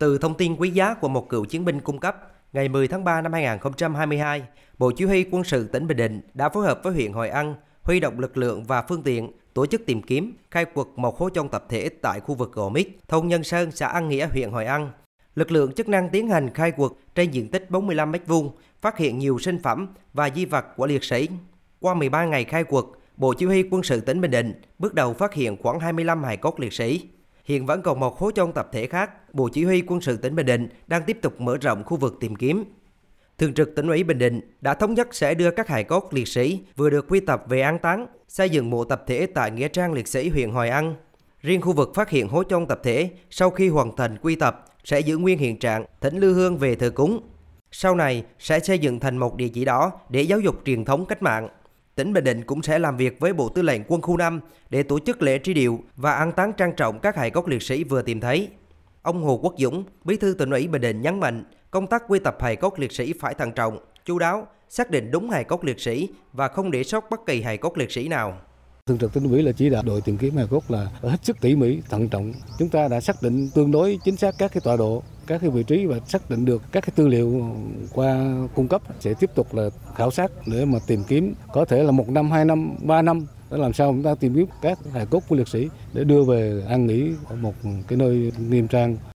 Từ thông tin quý giá của một cựu chiến binh cung cấp, ngày 10 tháng 3 năm 2022, Bộ Chỉ huy Quân sự tỉnh Bình Định đã phối hợp với huyện Hội An huy động lực lượng và phương tiện tổ chức tìm kiếm, khai quật một hố chôn tập thể tại khu vực Gò Mít, thôn Nhân Sơn, xã An Nghĩa, huyện Hội An. Lực lượng chức năng tiến hành khai quật trên diện tích 45 m2, phát hiện nhiều sinh phẩm và di vật của liệt sĩ. Qua 13 ngày khai quật, Bộ Chỉ huy Quân sự tỉnh Bình Định bước đầu phát hiện khoảng 25 hài cốt liệt sĩ. Hiện vẫn còn một hố chôn tập thể khác, Bộ Chỉ huy Quân sự tỉnh Bình Định đang tiếp tục mở rộng khu vực tìm kiếm. Thường trực tỉnh ủy Bình Định đã thống nhất sẽ đưa các hài cốt liệt sĩ vừa được quy tập về an táng, xây dựng mộ tập thể tại Nghĩa Trang Liệt sĩ huyện Hoài An. Riêng khu vực phát hiện hố chôn tập thể sau khi hoàn thành quy tập sẽ giữ nguyên hiện trạng, thỉnh lưu hương về thờ cúng. Sau này sẽ xây dựng thành một địa chỉ đỏ để giáo dục truyền thống cách mạng. Tỉnh Bình Định cũng sẽ làm việc với Bộ Tư lệnh Quân khu 5 để tổ chức lễ truy điệu và an táng trang trọng các hài cốt liệt sĩ vừa tìm thấy. Ông Hồ Quốc Dũng, Bí thư tỉnh ủy Bình Định nhấn mạnh, công tác quy tập hài cốt liệt sĩ phải thận trọng, chú đáo, xác định đúng hài cốt liệt sĩ và không để sót bất kỳ hài cốt liệt sĩ nào. Thường trực tỉnh ủy là chỉ đạo đội tìm kiếm hài cốt là hết sức tỉ mỉ, thận trọng. Chúng ta đã xác định tương đối chính xác các cái tọa độ, các cái vị trí và xác định được các cái tư liệu qua cung cấp sẽ tiếp tục là khảo sát để mà tìm kiếm. Có thể là một năm, hai năm, ba năm để làm sao chúng ta tìm kiếm các hài cốt của liệt sĩ để đưa về an nghỉ ở một cái nơi nghiêm trang.